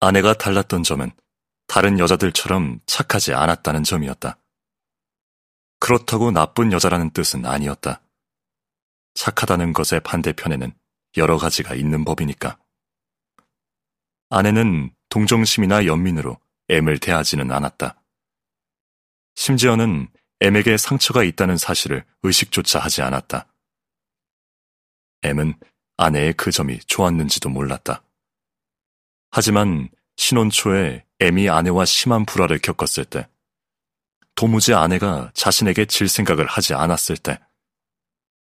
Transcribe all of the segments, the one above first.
아내가 달랐던 점은 다른 여자들처럼 착하지 않았다는 점이었다. 그렇다고 나쁜 여자라는 뜻은 아니었다. 착하다는 것의 반대편에는 여러 가지가 있는 법이니까. 아내는 동정심이나 연민으로 M을 대하지는 않았다. 심지어는 M에게 상처가 있다는 사실을 의식조차 하지 않았다. M은 아내의 그 점이 좋았는지도 몰랐다. 하지만 신혼 초에 M이 아내와 심한 불화를 겪었을 때, 도무지 아내가 자신에게 질 생각을 하지 않았을 때,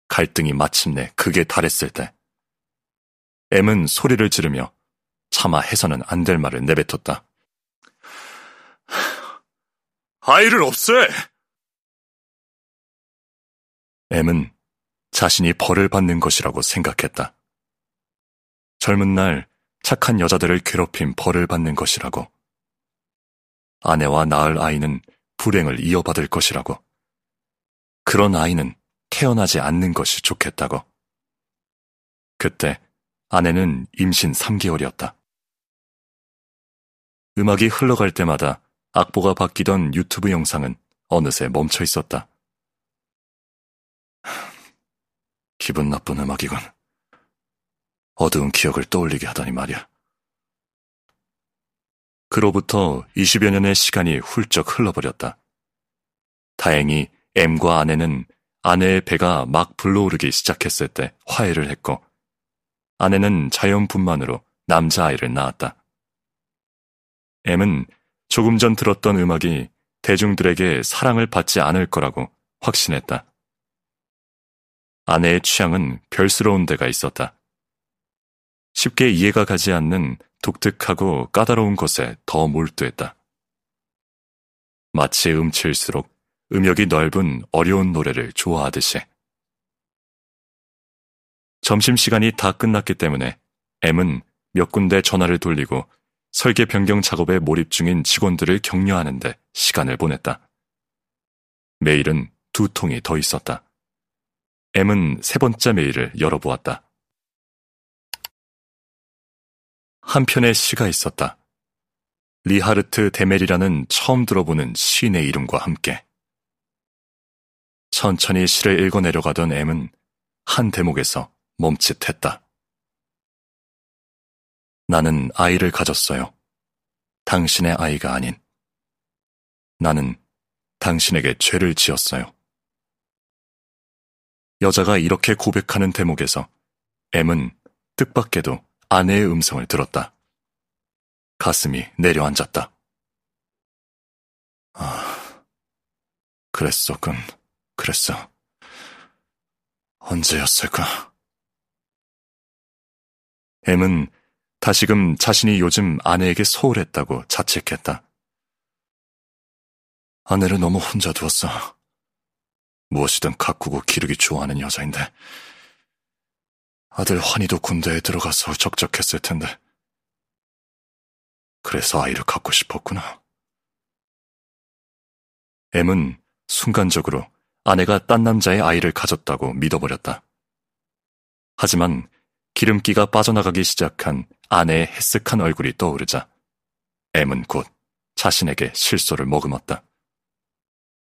갈등이 마침내 극에 달했을 때, M은 소리를 지르며 차마 해서는 안 될 말을 내뱉었다. 아이를 없애! M은 자신이 벌을 받는 것이라고 생각했다. 젊은 날 착한 여자들을 괴롭힌 벌을 받는 것이라고. 아내와 낳을 아이는 불행을 이어받을 것이라고. 그런 아이는 태어나지 않는 것이 좋겠다고. 그때 아내는 임신 3개월이었다. 음악이 흘러갈 때마다 악보가 바뀌던 유튜브 영상은 어느새 멈춰 있었다. 기분 나쁜 음악이군. 어두운 기억을 떠올리게 하다니 말이야. 그로부터 20여 년의 시간이 훌쩍 흘러버렸다. 다행히 M과 아내는 아내의 배가 막 불러오르기 시작했을 때 화해를 했고, 아내는 자연분만으로 남자아이를 낳았다. M은 조금 전 들었던 음악이 대중들에게 사랑을 받지 않을 거라고 확신했다. 아내의 취향은 별스러운 데가 있었다. 쉽게 이해가 가지 않는 독특하고 까다로운 것에 더 몰두했다. 마치 음칠수록 음역이 넓은 어려운 노래를 좋아하듯이. 점심시간이 다 끝났기 때문에 M은 몇 군데 전화를 돌리고 설계 변경 작업에 몰입 중인 직원들을 격려하는데 시간을 보냈다. 메일은 두 통이 더 있었다. M은 세 번째 메일을 열어보았다. 한 편의 시가 있었다. 리하르트 데멜이라는 처음 들어보는 시인의 이름과 함께. 천천히 시를 읽어내려가던 M은 한 대목에서 멈칫했다. 나는 아이를 가졌어요. 당신의 아이가 아닌. 나는 당신에게 죄를 지었어요. 여자가 이렇게 고백하는 대목에서 M은 뜻밖에도 아내의 음성을 들었다. 가슴이 내려앉았다. 아, 그랬었군. 그랬어. 언제였을까? M은 다시금 자신이 요즘 아내에게 소홀했다고 자책했다. 아내를 너무 혼자 두었어. 무엇이든 가꾸고 기르기 좋아하는 여자인데. 아들 환희도 군대에 들어가서 적적했을 텐데. 그래서 아이를 갖고 싶었구나. M은 순간적으로 아내가 딴 남자의 아이를 가졌다고 믿어버렸다. 하지만 기름기가 빠져나가기 시작한 아내의 헬쓱한 얼굴이 떠오르자 M은 곧 자신에게 실소를 머금었다.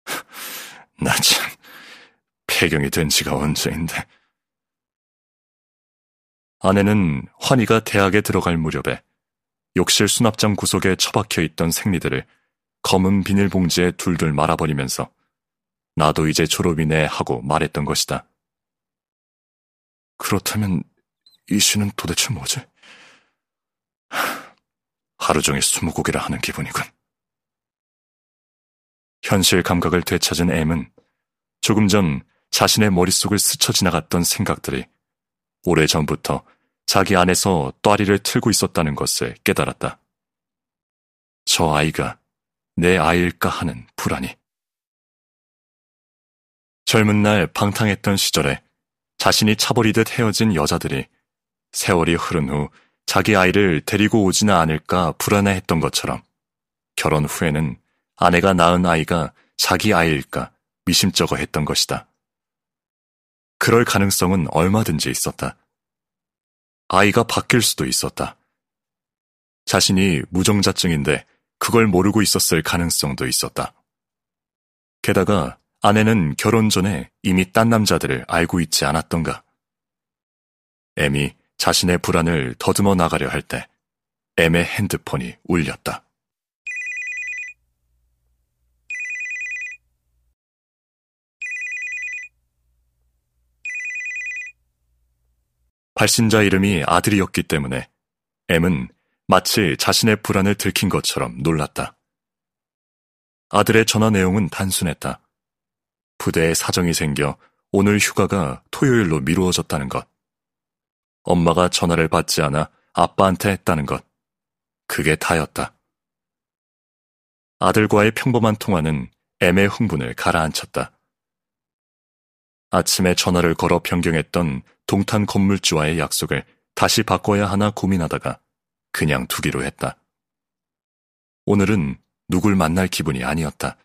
나 참, 폐경이 된 지가 언제인데. 아내는 환희가 대학에 들어갈 무렵에 욕실 수납장 구석에 처박혀 있던 생리들을 검은 비닐봉지에 둘둘 말아버리면서 나도 이제 졸업이네 하고 말했던 것이다. 그렇다면 이 시는 도대체 뭐지? 하루 종일 스무고개라 하는 기분이군. 현실 감각을 되찾은 M은 조금 전 자신의 머릿속을 스쳐 지나갔던 생각들이 오래전부터 자기 안에서 또아리를 틀고 있었다는 것을 깨달았다. 저 아이가 내 아이일까 하는 불안이. 젊은 날 방탕했던 시절에 자신이 차버리듯 헤어진 여자들이 세월이 흐른 후 자기 아이를 데리고 오지는 않을까 불안해했던 것처럼 결혼 후에는 아내가 낳은 아이가 자기 아이일까 미심쩍어 했던 것이다. 그럴 가능성은 얼마든지 있었다. 아이가 바뀔 수도 있었다. 자신이 무정자증인데 그걸 모르고 있었을 가능성도 있었다. 게다가 아내는 결혼 전에 이미 딴 남자들을 알고 있지 않았던가. M이 자신의 불안을 더듬어 나가려 할때 M의 핸드폰이 울렸다. 발신자 이름이 아들이었기 때문에 M은 마치 자신의 불안을 들킨 것처럼 놀랐다. 아들의 전화 내용은 단순했다. 부대에 사정이 생겨 오늘 휴가가 토요일로 미루어졌다는 것. 엄마가 전화를 받지 않아 아빠한테 했다는 것. 그게 다였다. 아들과의 평범한 통화는 M의 흥분을 가라앉혔다. 아침에 전화를 걸어 변경했던 동탄 건물주와의 약속을 다시 바꿔야 하나 고민하다가 그냥 두기로 했다. 오늘은 누굴 만날 기분이 아니었다.